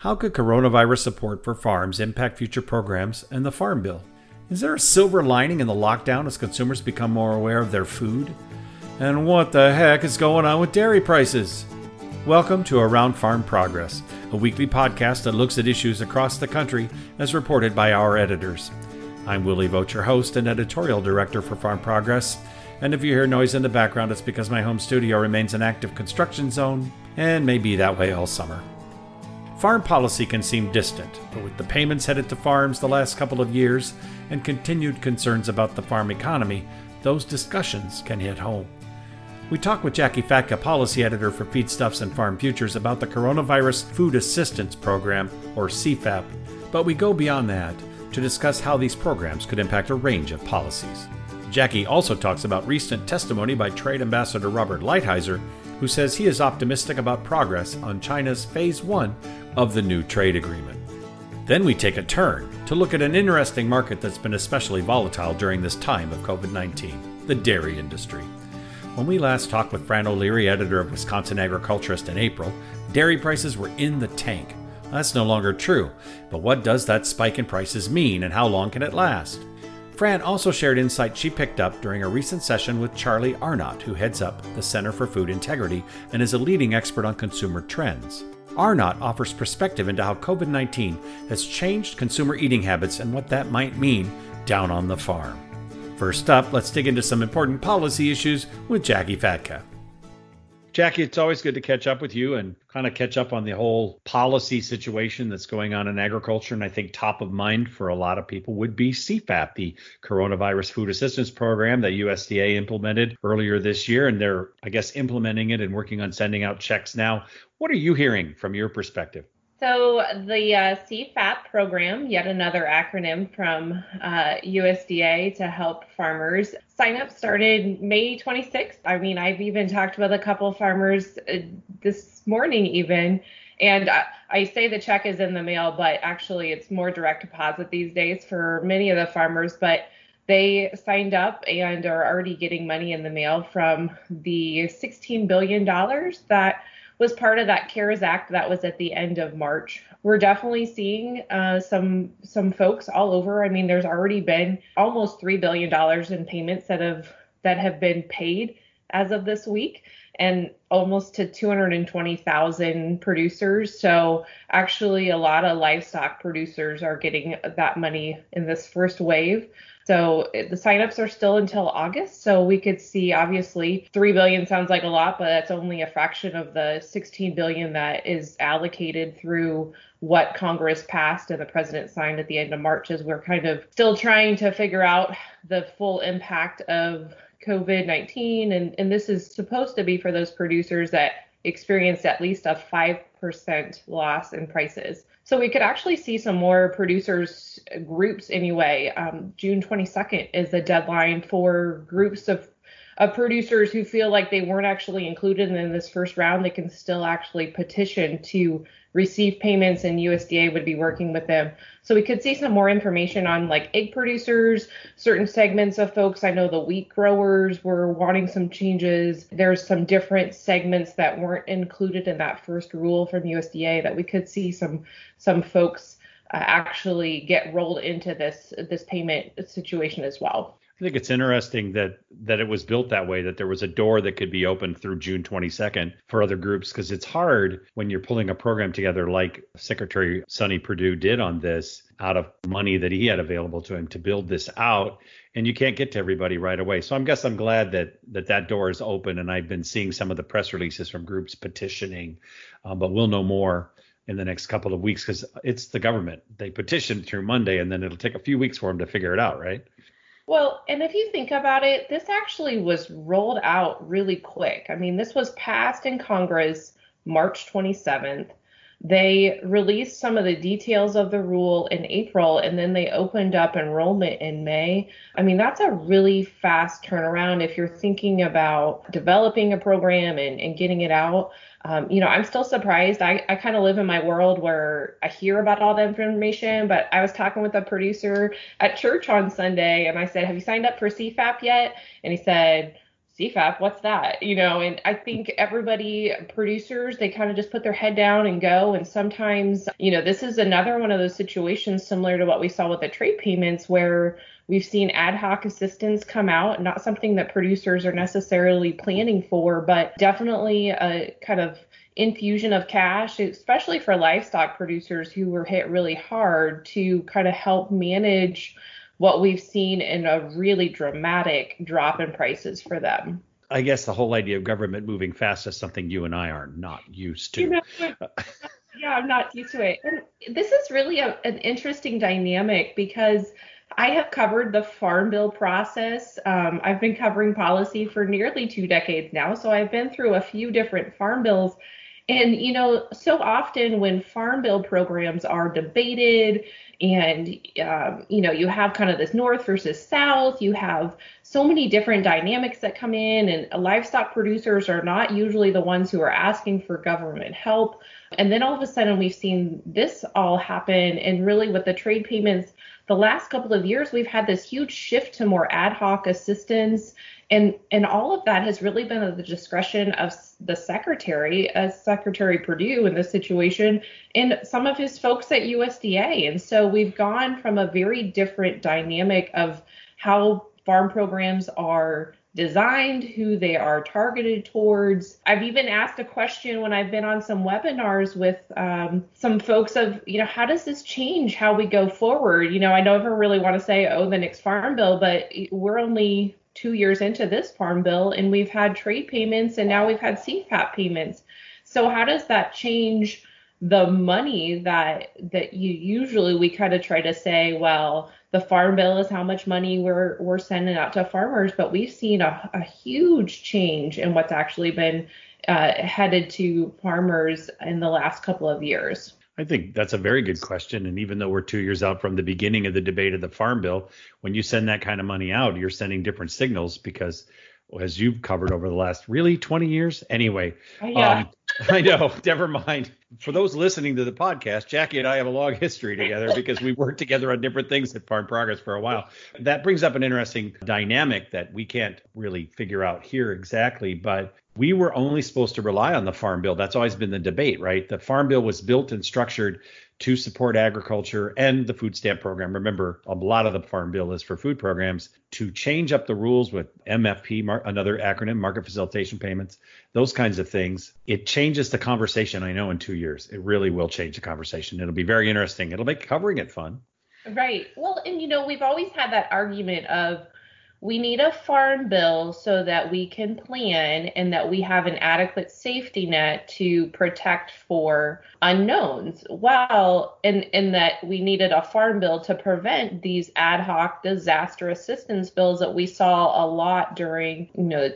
How could coronavirus support for farms impact future programs and the Farm Bill? Is there a silver lining in the lockdown as consumers become more aware of their food? And what the heck is going on with dairy prices? Welcome to Around Farm Progress, a weekly podcast that looks at issues across the country as reported by our editors. I'm Willie Vogt, your host and editorial director for Farm Progress. And if you hear noise in the background, it's because my home studio remains an active construction zone and may be that way all summer. Farm policy can seem distant, but with the payments headed to farms the last couple of years and continued concerns about the farm economy, those discussions can hit home. We talk with Jackie Fatka, policy editor for Feedstuffs and Farm Futures, about the Coronavirus Food Assistance Program, or CFAP, but we go beyond that to discuss how these programs could impact a range of policies. Jackie also talks about recent testimony by Trade Ambassador Robert Lighthizer, who says he is optimistic about progress on China's Phase 1 of the new trade agreement. Then we take a turn to look at an interesting market that's been especially volatile during this time of COVID 19 the dairy industry. When we last talked with Fran O'Leary, editor of Wisconsin Agriculturist, in April, dairy prices were in the tank. That's no longer true, but what does that spike in prices mean and how long can it last? Fran also shared insights she picked up during a recent session with Charlie Arnott, who heads up the Center for Food Integrity and is a leading expert on consumer trends. Arnott offers perspective into how COVID 19 has changed consumer eating habits and what that might mean down on the farm. First up, let's dig into some important policy issues with Jackie Fatka. Jackie, it's always good to catch up with you and kind of catch up on the whole policy situation that's going on in agriculture. And I think top of mind for a lot of people would be CFAP, the Coronavirus Food Assistance Program that USDA implemented earlier this year. And they're, I guess, implementing it and working on sending out checks now. What are you hearing from your perspective? So the uh, CFAP program, yet another acronym from uh, USDA to help farmers. Sign up started May 26th. I mean, I've even talked with a couple of farmers uh, this morning, even. And I, I say the check is in the mail, but actually it's more direct deposit these days for many of the farmers. But they signed up and are already getting money in the mail from the $16 billion that was part of that CARES Act that was at the end of March. We're definitely seeing uh, some some folks all over. I mean, there's already been almost three billion dollars in payments that have that have been paid as of this week and almost to 220,000 producers. So actually a lot of livestock producers are getting that money in this first wave. So the signups are still until August. So we could see obviously 3 billion sounds like a lot, but that's only a fraction of the 16 billion that is allocated through what Congress passed and the president signed at the end of March as we're kind of still trying to figure out the full impact of COVID 19. And, and this is supposed to be for those producers that experienced at least a 5% loss in prices. So we could actually see some more producers groups anyway. Um, June 22nd is the deadline for groups of of producers who feel like they weren't actually included in this first round. They can still actually petition to receive payments and USDA would be working with them. So we could see some more information on like egg producers, certain segments of folks. I know the wheat growers were wanting some changes. There's some different segments that weren't included in that first rule from USDA that we could see some some folks uh, actually get rolled into this this payment situation as well. I think it's interesting that that it was built that way that there was a door that could be opened through June 22nd for other groups because it's hard when you're pulling a program together like Secretary Sonny Perdue did on this out of money that he had available to him to build this out and you can't get to everybody right away. So I guess I'm glad that that that door is open and I've been seeing some of the press releases from groups petitioning, um, but we'll know more in the next couple of weeks because it's the government. They petition through Monday and then it'll take a few weeks for them to figure it out, right? Well, and if you think about it, this actually was rolled out really quick. I mean, this was passed in Congress March 27th. They released some of the details of the rule in April and then they opened up enrollment in May. I mean, that's a really fast turnaround if you're thinking about developing a program and, and getting it out um, you know, I'm still surprised. I, I kind of live in my world where I hear about all the information, but I was talking with a producer at church on Sunday and I said, Have you signed up for CFAP yet? And he said, CFAP, what's that? You know, and I think everybody, producers, they kind of just put their head down and go. And sometimes, you know, this is another one of those situations similar to what we saw with the trade payments where we've seen ad hoc assistance come out, not something that producers are necessarily planning for, but definitely a kind of infusion of cash, especially for livestock producers who were hit really hard to kind of help manage what we've seen in a really dramatic drop in prices for them. I guess the whole idea of government moving fast is something you and I are not used to. You know, yeah, I'm not used to it. And this is really a, an interesting dynamic because I have covered the Farm Bill process. Um, I've been covering policy for nearly two decades now, so I've been through a few different Farm Bills. And, you know, so often when Farm Bill programs are debated and um, you know you have kind of this north versus south you have so many different dynamics that come in and livestock producers are not usually the ones who are asking for government help and then all of a sudden we've seen this all happen and really with the trade payments the last couple of years we've had this huge shift to more ad hoc assistance. And and all of that has really been at the discretion of the secretary as secretary perdue in this situation and some of his folks at usda and so we've gone from a very different dynamic of how farm programs are designed, who they are targeted towards. I've even asked a question when I've been on some webinars with um, some folks of, you know, how does this change how we go forward? You know, I never really want to say, oh, the next farm bill, but we're only two years into this farm bill and we've had trade payments and now we've had CFAP payments. So how does that change the money that that you usually we kind of try to say, well, the farm bill is how much money we're we're sending out to farmers, but we've seen a, a huge change in what's actually been uh, headed to farmers in the last couple of years. I think that's a very good question. And even though we're two years out from the beginning of the debate of the Farm Bill, when you send that kind of money out, you're sending different signals because, as you've covered over the last really 20 years, anyway. Uh, yeah. Um, I know. Never mind. For those listening to the podcast, Jackie and I have a long history together because we worked together on different things at Farm Progress for a while. That brings up an interesting dynamic that we can't really figure out here exactly, but we were only supposed to rely on the farm bill. That's always been the debate, right? The farm bill was built and structured to support agriculture and the food stamp program. Remember, a lot of the farm bill is for food programs to change up the rules with MFP, another acronym, market facilitation payments, those kinds of things. It changes the conversation, I know, in two years. It really will change the conversation. It'll be very interesting. It'll make covering it fun. Right. Well, and you know, we've always had that argument of, we need a farm bill so that we can plan and that we have an adequate safety net to protect for unknowns. Well, and, and that we needed a farm bill to prevent these ad hoc disaster assistance bills that we saw a lot during, you know,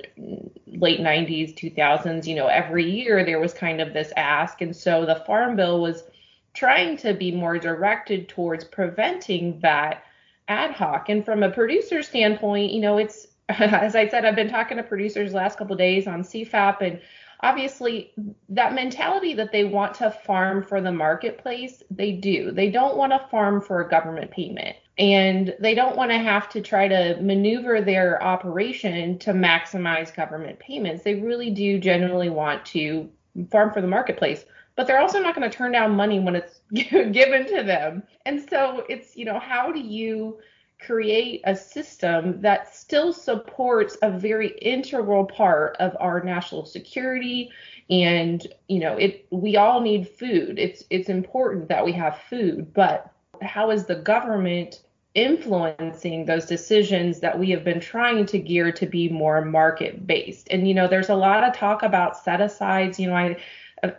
late 90s, 2000s. You know, every year there was kind of this ask. And so the farm bill was trying to be more directed towards preventing that ad hoc. And from a producer standpoint, you know, it's as I said, I've been talking to producers last couple days on CFAP, and obviously that mentality that they want to farm for the marketplace, they do. They don't want to farm for a government payment. And they don't want to have to try to maneuver their operation to maximize government payments. They really do generally want to farm for the marketplace but they're also not going to turn down money when it's given to them. And so it's, you know, how do you create a system that still supports a very integral part of our national security? And you know it we all need food. It's it's important that we have food but how is the government influencing those decisions that we have been trying to gear to be more market based and you know there's a lot of talk about set asides you know i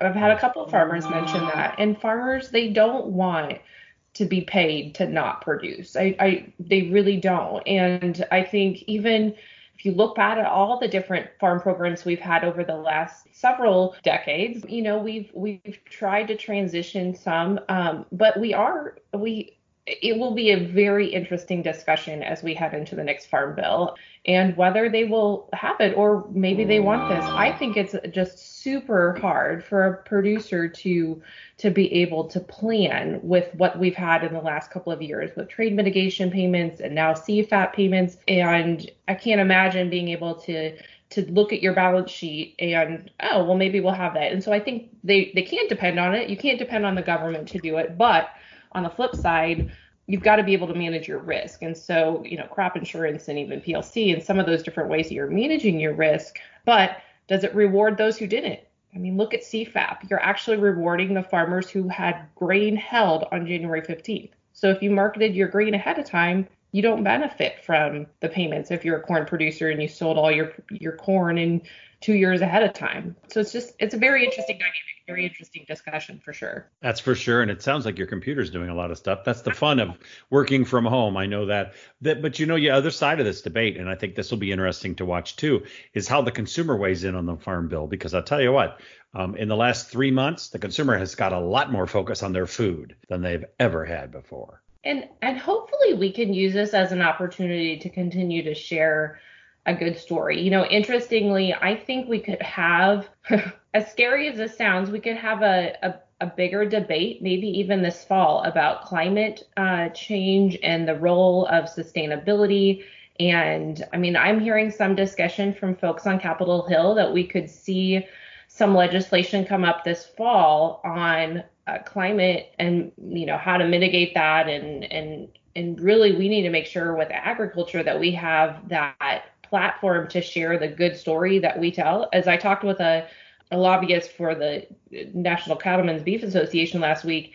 I've had a couple of farmers mention that, and farmers they don't want to be paid to not produce. I, I they really don't, and I think even if you look back at all the different farm programs we've had over the last several decades, you know we've we've tried to transition some, um, but we are we it will be a very interesting discussion as we head into the next farm bill and whether they will have it or maybe they want this. I think it's just super hard for a producer to to be able to plan with what we've had in the last couple of years with trade mitigation payments and now CFAP payments. And I can't imagine being able to to look at your balance sheet and oh well maybe we'll have that. And so i think they they can't depend on it. You can't depend on the government to do it. But on the flip side you've got to be able to manage your risk and so you know crop insurance and even plc and some of those different ways that you're managing your risk but does it reward those who didn't I mean, look at CFAP. You're actually rewarding the farmers who had grain held on January 15th. So if you marketed your grain ahead of time, you don't benefit from the payments if you're a corn producer and you sold all your your corn in two years ahead of time. So it's just it's a very interesting dynamic, very interesting discussion for sure. That's for sure, and it sounds like your computer's doing a lot of stuff. That's the fun of working from home. I know that. That, but you know, the other side of this debate, and I think this will be interesting to watch too, is how the consumer weighs in on the farm bill. Because I'll tell you what, um, in the last three months, the consumer has got a lot more focus on their food than they've ever had before. And and hopefully we can use this as an opportunity to continue to share a good story. You know, interestingly, I think we could have, as scary as this sounds, we could have a, a, a bigger debate, maybe even this fall, about climate uh, change and the role of sustainability. And I mean, I'm hearing some discussion from folks on Capitol Hill that we could see some legislation come up this fall on uh, climate and you know how to mitigate that and and and really we need to make sure with agriculture that we have that platform to share the good story that we tell as i talked with a, a lobbyist for the national cattlemen's beef association last week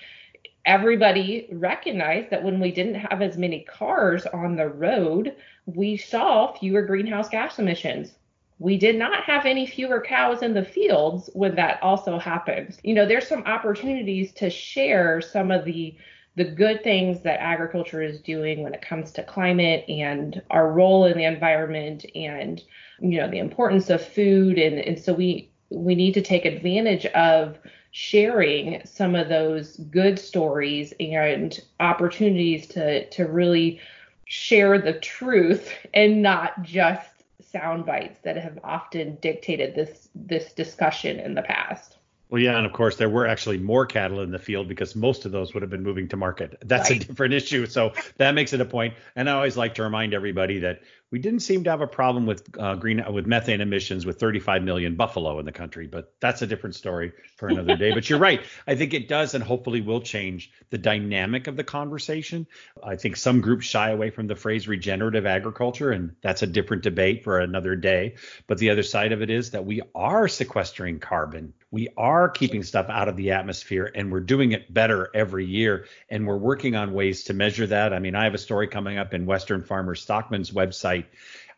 everybody recognized that when we didn't have as many cars on the road we saw fewer greenhouse gas emissions we did not have any fewer cows in the fields when that also happened. You know, there's some opportunities to share some of the the good things that agriculture is doing when it comes to climate and our role in the environment and you know the importance of food and and so we we need to take advantage of sharing some of those good stories and opportunities to to really share the truth and not just sound bites that have often dictated this this discussion in the past. Well, yeah, and of course there were actually more cattle in the field because most of those would have been moving to market. That's right. a different issue. So that makes it a point. And I always like to remind everybody that we didn't seem to have a problem with uh, green with methane emissions with 35 million buffalo in the country, but that's a different story for another day. but you're right. I think it does and hopefully will change the dynamic of the conversation. I think some groups shy away from the phrase regenerative agriculture, and that's a different debate for another day. But the other side of it is that we are sequestering carbon. We are keeping stuff out of the atmosphere and we're doing it better every year. And we're working on ways to measure that. I mean, I have a story coming up in Western Farmer Stockman's website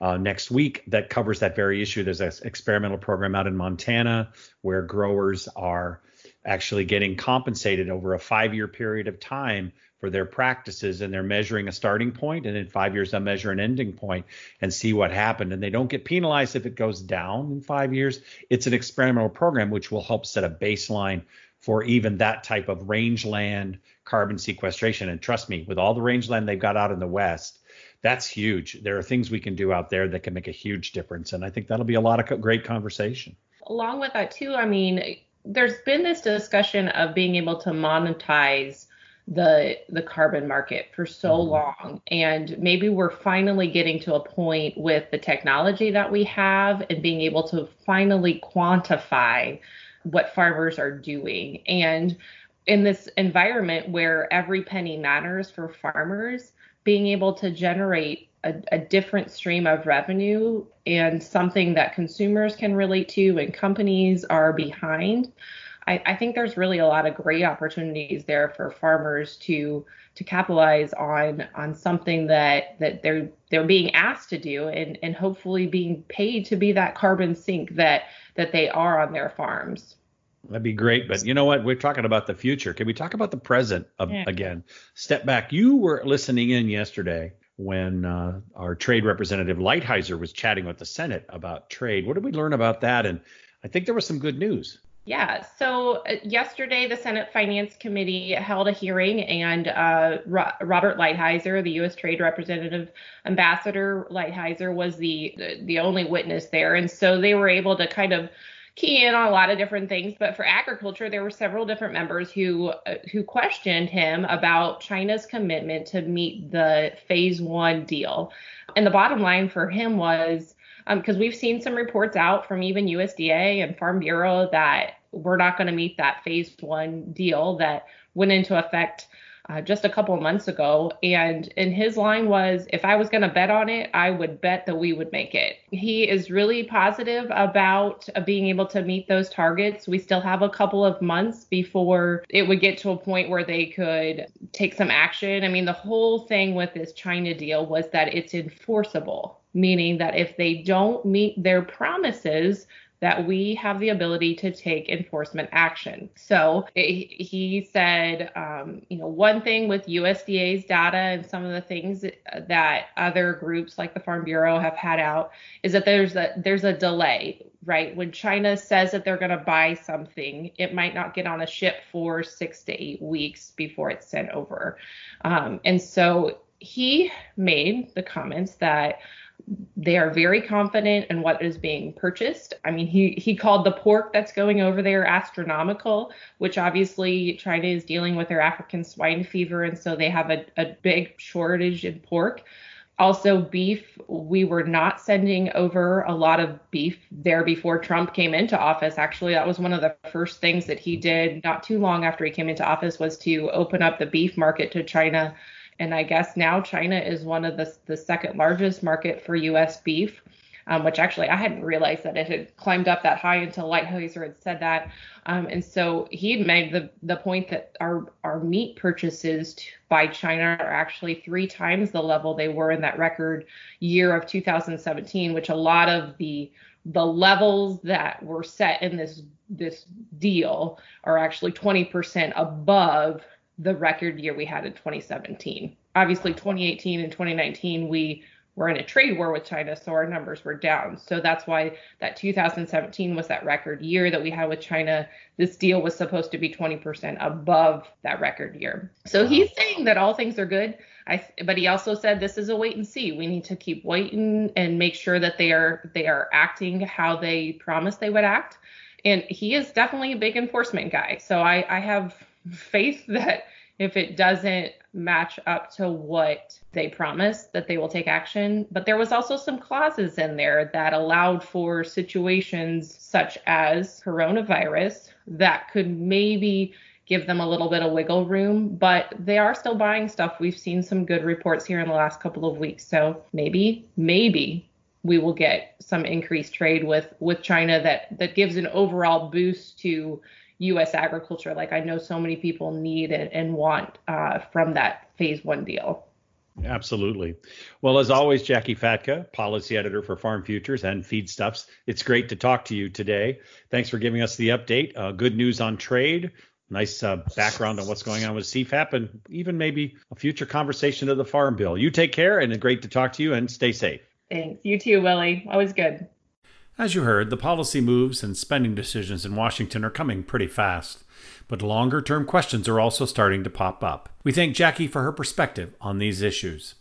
uh, next week that covers that very issue. There's an experimental program out in Montana where growers are actually getting compensated over a five year period of time for their practices and they're measuring a starting point and in five years they'll measure an ending point and see what happened and they don't get penalized if it goes down in five years it's an experimental program which will help set a baseline for even that type of rangeland carbon sequestration and trust me with all the rangeland they've got out in the west that's huge. There are things we can do out there that can make a huge difference, and I think that'll be a lot of great conversation. Along with that too, I mean, there's been this discussion of being able to monetize the the carbon market for so mm-hmm. long and maybe we're finally getting to a point with the technology that we have and being able to finally quantify what farmers are doing and in this environment where every penny matters for farmers being able to generate a, a, different stream of revenue and something that consumers can relate to and companies are behind. I, I, think there's really a lot of great opportunities there for farmers to to capitalize on on something that that they're they're being asked to do and and hopefully being paid to be that carbon sink that that they are on their farms. That'd be great. But you know what? We're talking about the future. Can we talk about the present yeah. again? Step back. You were listening in yesterday when uh, our trade representative Lighthizer was chatting with the Senate about trade. What did we learn about that? And I think there was some good news. Yeah. So uh, yesterday, the Senate Finance Committee held a hearing, and uh, Ro- Robert Lighthizer, the U.S. Trade Representative Ambassador Lighthizer, was the, the only witness there, and so they were able to kind of key in on a lot of different things. But for agriculture, there were several different members who uh, who questioned him about China's commitment to meet the phase one deal. And the bottom line for him was because um, we've seen some reports out from even USDA and Farm Bureau that we're not going to meet that phase one deal that went into effect uh, just a couple months ago. And and his line was, if I was going to bet on it, I would bet that we would make it. He is really positive about uh, being able to meet those targets. We still have a couple of months before it would get to a point where they could take some action. I mean, the whole thing with this China deal was that it's enforceable meaning that if they don't meet their promises, that we have the ability to take enforcement action. So he said, um, you know, one thing with USDA's data and some of the things that other groups like the Farm Bureau have had out is that there's a there's a delay, right? When China says that they're going to buy something, it might not get on a ship for six to eight weeks before it's sent over, um, and so he made the comments that they are very confident in what is being purchased. I mean, he he called the pork that's going over there astronomical, which obviously China is dealing with their African swine fever, and so they have a, a big shortage in pork. Also, beef, we were not sending over a lot of beef there before Trump came into office. Actually, that was one of the first things that he did not too long after he came into office was to open up the beef market to China and I guess now China is one of the, the second largest market for U.S. beef. Um, which actually I hadn't realized that it had climbed up that high until Lighthizer had said that. Um, and so he made the the point that our our meat purchases by China are actually three times the level they were in that record year of 2017, which a lot of the the levels that were set in this this deal are actually 20% above the record year we had in 2017. Obviously, 2018 and 2019, we were in a trade war with China, so our numbers were down. So that's why that 2017 was that record year that we had with China. This deal was supposed to be 20% above that record year. So he's saying that all things are good. I, but he also said this is a wait and see. We need to keep waiting and make sure that they are they are acting how they promised they would act. And he is definitely a big enforcement guy. So I, I have faith that if it doesn't match up to what they promised that they will take action. But there was also some clauses in there that allowed for situations such as coronavirus that could maybe give them a little bit of wiggle room but they are still buying stuff. We've seen some good reports here in the last couple of weeks. So maybe maybe we will get some increased trade with with China that that gives an overall boost to U.S. agriculture, like I know so many people need and, and want uh, from that phase one deal. Absolutely. Well, as always, Jackie Fatka, policy editor for Farm Futures and Feedstuffs. It's great to talk to you today. Thanks for giving us the update. Uh, good news on trade. Nice uh, background on what's going on with CFAP and even maybe a future conversation of the Farm Bill. You take care and great to talk to you and stay safe. Thanks. You too, Willie. Always good. As you heard, the policy moves and spending decisions in Washington are coming pretty fast, but longer term questions are also starting to pop up. We thank Jackie for her perspective on these issues.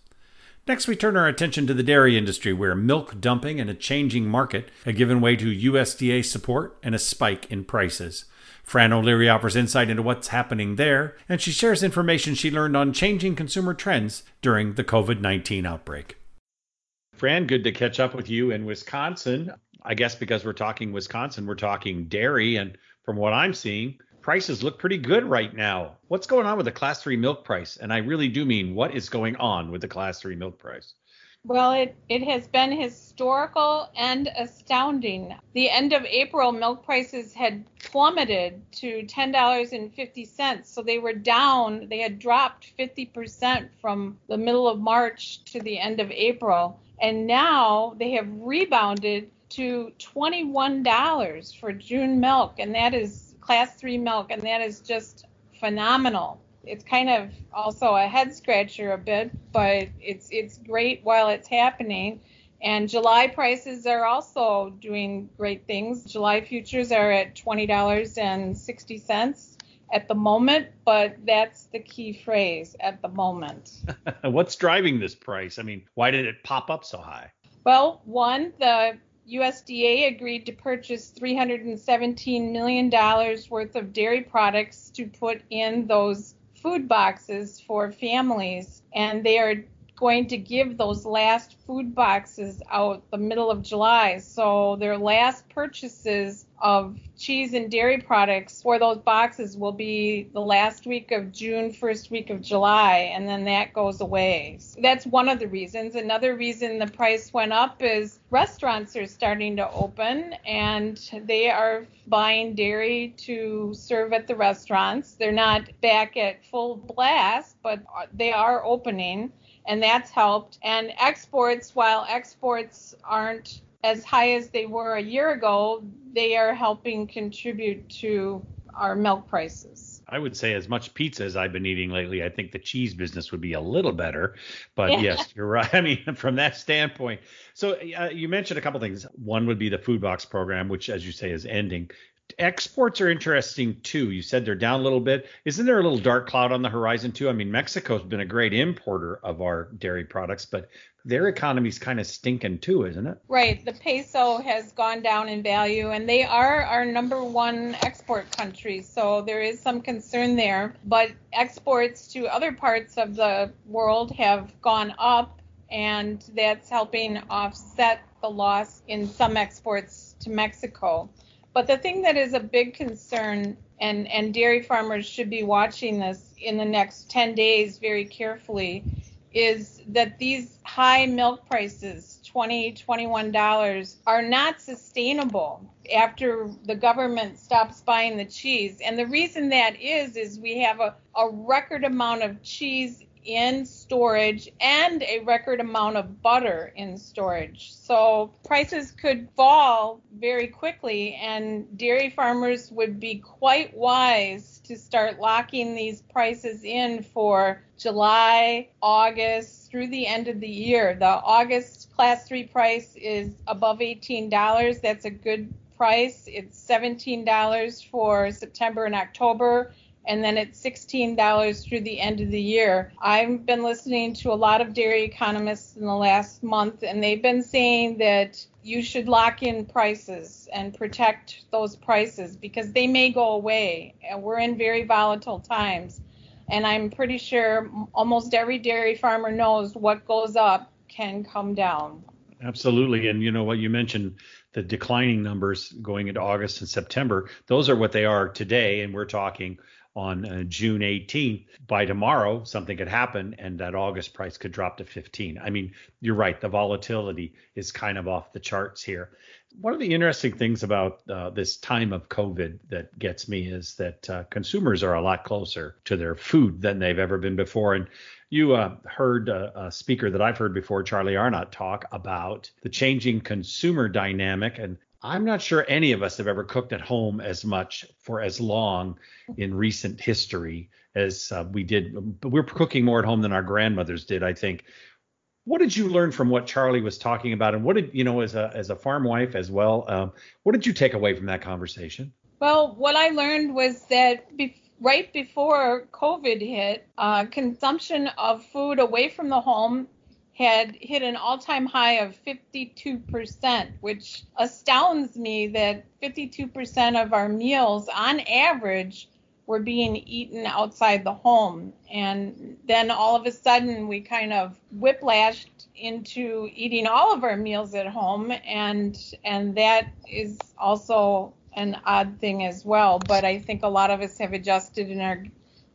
Next, we turn our attention to the dairy industry, where milk dumping and a changing market have given way to USDA support and a spike in prices. Fran O'Leary offers insight into what's happening there, and she shares information she learned on changing consumer trends during the COVID 19 outbreak. Fran, good to catch up with you in Wisconsin. I guess because we're talking Wisconsin, we're talking dairy, and from what I'm seeing, prices look pretty good right now. What's going on with the class three milk price? And I really do mean what is going on with the class three milk price? Well, it, it has been historical and astounding. The end of April, milk prices had plummeted to $10.50. So they were down, they had dropped 50% from the middle of March to the end of April. And now they have rebounded to $21 for June milk, and that is class three milk, and that is just phenomenal. It's kind of also a head scratcher a bit, but it's it's great while it's happening. And July prices are also doing great things. July futures are at $20.60 at the moment, but that's the key phrase at the moment. What's driving this price? I mean, why did it pop up so high? Well, one, the USDA agreed to purchase $317 million worth of dairy products to put in those food boxes for families. And they are going to give those last food boxes out the middle of July. So their last purchases of cheese and dairy products for those boxes will be the last week of June, first week of July, and then that goes away. So that's one of the reasons. Another reason the price went up is restaurants are starting to open and they are buying dairy to serve at the restaurants. They're not back at full blast, but uh, they are opening and that's helped. And exports, while exports aren't as high as they were a year ago, they are helping contribute to our milk prices. I would say as much pizza as I've been eating lately, I think the cheese business would be a little better. But yeah. yes, you're right. I mean, from that standpoint. So uh, you mentioned a couple things. One would be the food box program, which, as you say, is ending. Exports are interesting too. You said they're down a little bit. Isn't there a little dark cloud on the horizon too? I mean, Mexico's been a great importer of our dairy products, but their economy's kind of stinking too, isn't it? Right. The peso has gone down in value, and they are our number one export country. So there is some concern there. But exports to other parts of the world have gone up, and that's helping offset the loss in some exports to Mexico. But the thing that is a big concern, and, and dairy farmers should be watching this in the next 10 days very carefully, is that these high milk prices 20 21 dollars are not sustainable after the government stops buying the cheese. And the reason that is is we have a, a record amount of cheese in storage and a record amount of butter in storage. So prices could fall very quickly, and dairy farmers would be quite wise to start locking these prices in for July, August, through the end of the year. The August class 3 price is above $18. That's a good price. It's $17 for September and October and then it's $16 through the end of the year. I've been listening to a lot of dairy economists in the last month, and they've been saying that you should lock in prices and protect those prices because they may go away. And we're in very volatile times. And I'm pretty sure almost every dairy farmer knows what goes up can come down. Absolutely. And you know what you mentioned the declining numbers going into August and September, those are what they are today. And we're talking on uh, June 18th. By tomorrow, something could happen and that August price could drop to 15. I mean, you're right. The volatility is kind of off the charts here. One of the interesting things about uh, this time of COVID that gets me is that uh, consumers are a lot closer to their food than they've ever been before. And you uh, heard a, a, speaker that I've heard before, Charlie Arnott, talk about the changing consumer dynamic and I'm not sure any of us have ever cooked at home as much for as long in recent history as uh, we did. But we're cooking more at home than our grandmothers did, I think. What did you learn from what Charlie was talking about, and what did you know as a as a farm wife as well? Um, what did you take away from that conversation? Well, what I learned was that be- right before COVID hit, uh, consumption of food away from the home had hit an all time high of 52%, which astounds me that 52% of our meals on average were being eaten outside the home. And then all of a sudden, we kind of whiplashed into eating all of our meals at home. And, and that is also an odd thing as well. But I think a lot of us have adjusted and are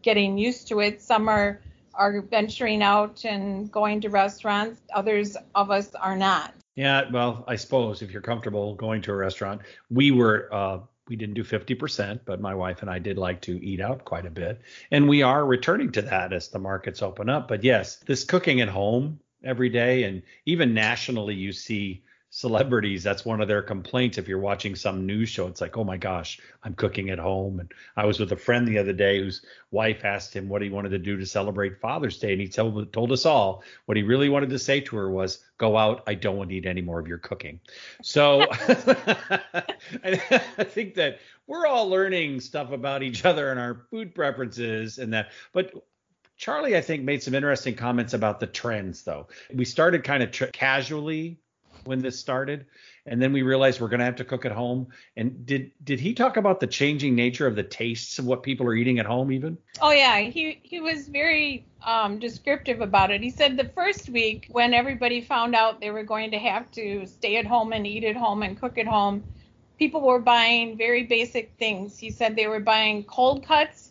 getting used to it. Some are are venturing out and going to restaurants. Others of us are not. Yeah, well, I suppose if you're comfortable going to a restaurant, we were uh, we didn't do 50%, but my wife and I did like to eat out quite a bit, and we are returning to that as the markets open up. But yes, this cooking at home every day, and even nationally, you see celebrities that's one of their complaints. If you're watching some news show it's like oh my gosh i'm cooking at home. And i was with a friend the other day whose wife asked him what he wanted to do to celebrate father's day. And he told, told us all what he really wanted to say to her was go out. I don't want to eat any more of your cooking. So i think that we're all learning stuff about each other and our food preferences and that. But Charlie, I think, made some interesting comments about the trends, though. We started kind of tr- casually when this started, and then we realized we're going to have to cook at home. And did did he talk about the changing nature of the tastes of what people are eating at home even? Oh yeah, he he was very um, descriptive about it. He said the first week when everybody found out they were going to have to stay at home and eat at home and cook at home, people were buying very basic things. He said they were buying cold cuts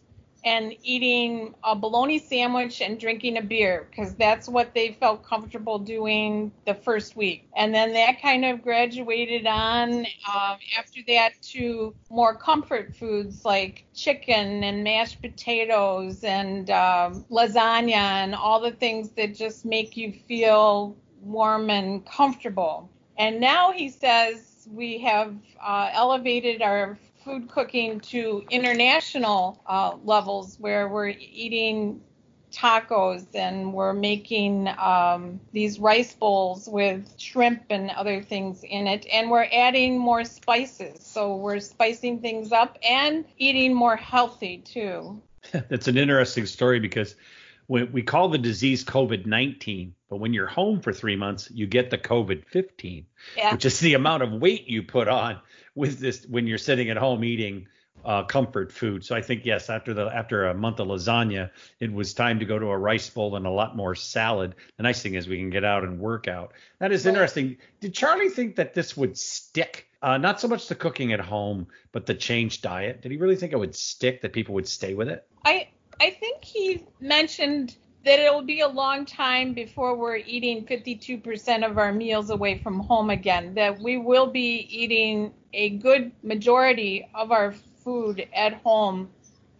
and eating a bologna sandwich and drinking a beer because that's what they felt comfortable doing the first week. And then that kind of graduated on um, after that to more comfort foods like chicken and mashed potatoes and um, lasagna and all the things that just make you feel warm and comfortable. And now he says we have uh, elevated our food cooking to international uh, levels where we're eating tacos and we're making um, these rice bowls with shrimp and other things in it. And we're adding more spices. So we're spicing things up and eating more healthy too. That's an interesting story because when we call the disease covid-19 but when you're home for three months you get the covid-15 yeah. which is the amount of weight you put on with this when you're sitting at home eating uh, comfort food. So I think yes, after the after a month of lasagna, it was time to go to a rice bowl and a lot more salad. The nice thing is we can get out and work out. That is interesting. Did Charlie think that this would stick? Uh, not so much the cooking at home, but the changed diet. Did he really think it would stick? That people would stay with it? I I think he mentioned that it'll be a long time before we're eating 52% of our meals away from home again. That we will be eating a good majority of our food at home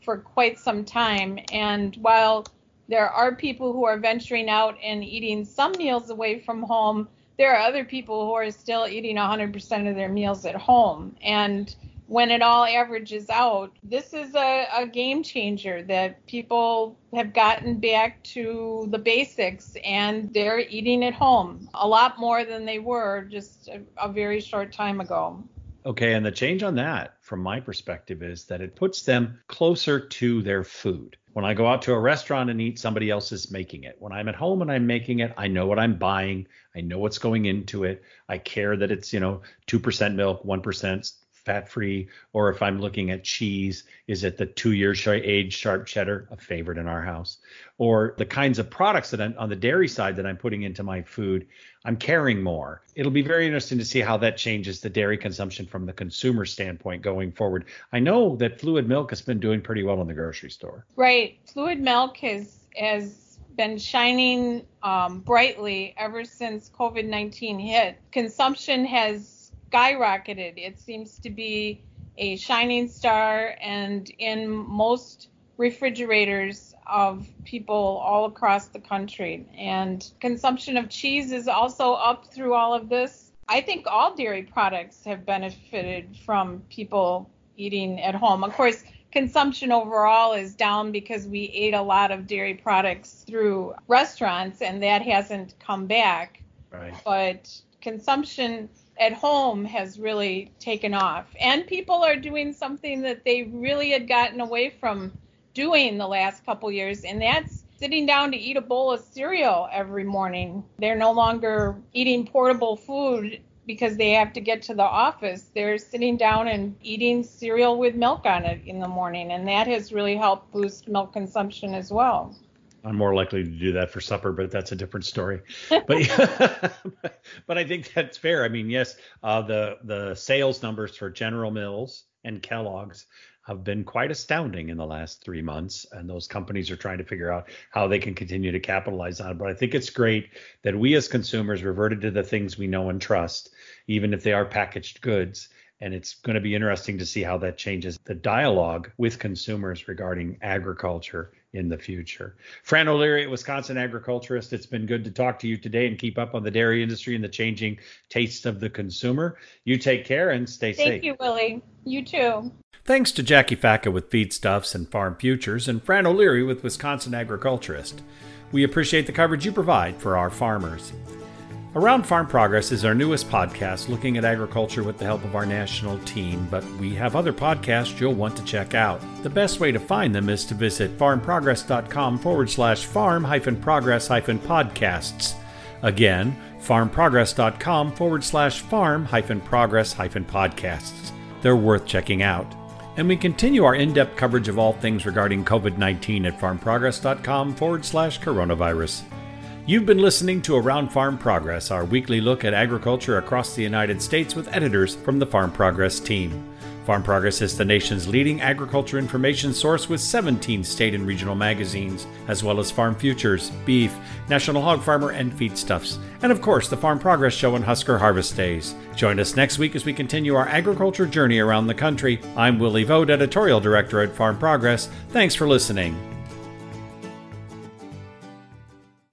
for quite some time. And while there are people who are venturing out and eating some meals away from home, there are other people who are still eating 100% of their meals at home. And when it all averages out, this is a, a, game changer that people have gotten back to the basics and they're eating at home a lot more than they were just a, a very short time ago. Okay, and the change on that, from my perspective, is that it puts them closer to their food. When I go out to a restaurant and eat, somebody else is making it. When I'm at home and I'm making it, I know what I'm buying. I know what's going into it. I care that it's, you know, 2% milk, 1% fat free, or if I'm looking at cheese, is it the two year age sharp cheddar, a favorite in our house, or the kinds of products that I'm on the dairy side that I'm putting into my food, I'm caring more. It'll be very interesting to see how that changes the dairy consumption from the consumer standpoint going forward. I know that fluid milk has been doing pretty well in the grocery store. Right, fluid milk has has been shining um, brightly ever since COVID 19 hit. Consumption has skyrocketed. It seems to be a shining star and in most refrigerators of people all across the country. And consumption of cheese is also up through all of this. I think all dairy products have benefited from people eating at home. Of course, consumption overall is down because we ate a lot of dairy products through restaurants and that hasn't come back. Right. But consumption at home has really taken off. And people are doing something that they really had gotten away from doing the last couple years, and that's sitting down to eat a bowl of cereal every morning. They're no longer eating portable food because they have to get to the office. They're sitting down and eating cereal with milk on it in the morning, and that has really helped boost milk consumption as well. I'm more likely to do that for supper, but that's a different story. but but I think that's fair. I mean, yes, uh, the the sales numbers for General Mills and Kellogg's have been quite astounding in the last three months, and those companies are trying to figure out how they can continue to capitalize on it. But I think it's great that we as consumers reverted to the things we know and trust, even if they are packaged goods. And it's going to be interesting to see how that changes the dialogue with consumers regarding agriculture in the future. Fran O'Leary, Wisconsin agriculturist, it's been good to talk to you today and keep up on the dairy industry and the changing tastes of the consumer. You take care and stay Thank safe. Thank you, Willie. You too. Thanks to Jackie Fatka with Feedstuffs and Farm Futures and Fran O'Leary with Wisconsin Agriculturist. We appreciate the coverage you provide for our farmers. Around Farm Progress is our newest podcast looking at agriculture with the help of our national team, but we have other podcasts you'll want to check out. The best way to find them is to visit farmprogress.com forward slash farm hyphen progress hyphen podcasts. Again, farmprogress.com forward slash farm hyphen progress hyphen podcasts. They're worth checking out. And we continue our in depth coverage of all things regarding COVID 19 at farmprogress.com forward slash coronavirus. You've been listening to Around Farm Progress, our weekly look at agriculture across the United States with editors from the Farm Progress team. Farm Progress is the nation's leading agriculture information source with 17 state and regional magazines, as well as Farm Futures, Beef, National Hog Farmer, and Feedstuffs. And of course, the Farm Progress Show on Husker Harvest Days. Join us next week as we continue our agriculture journey around the country. I'm Willie Vogt, Editorial Director at Farm Progress. Thanks for listening.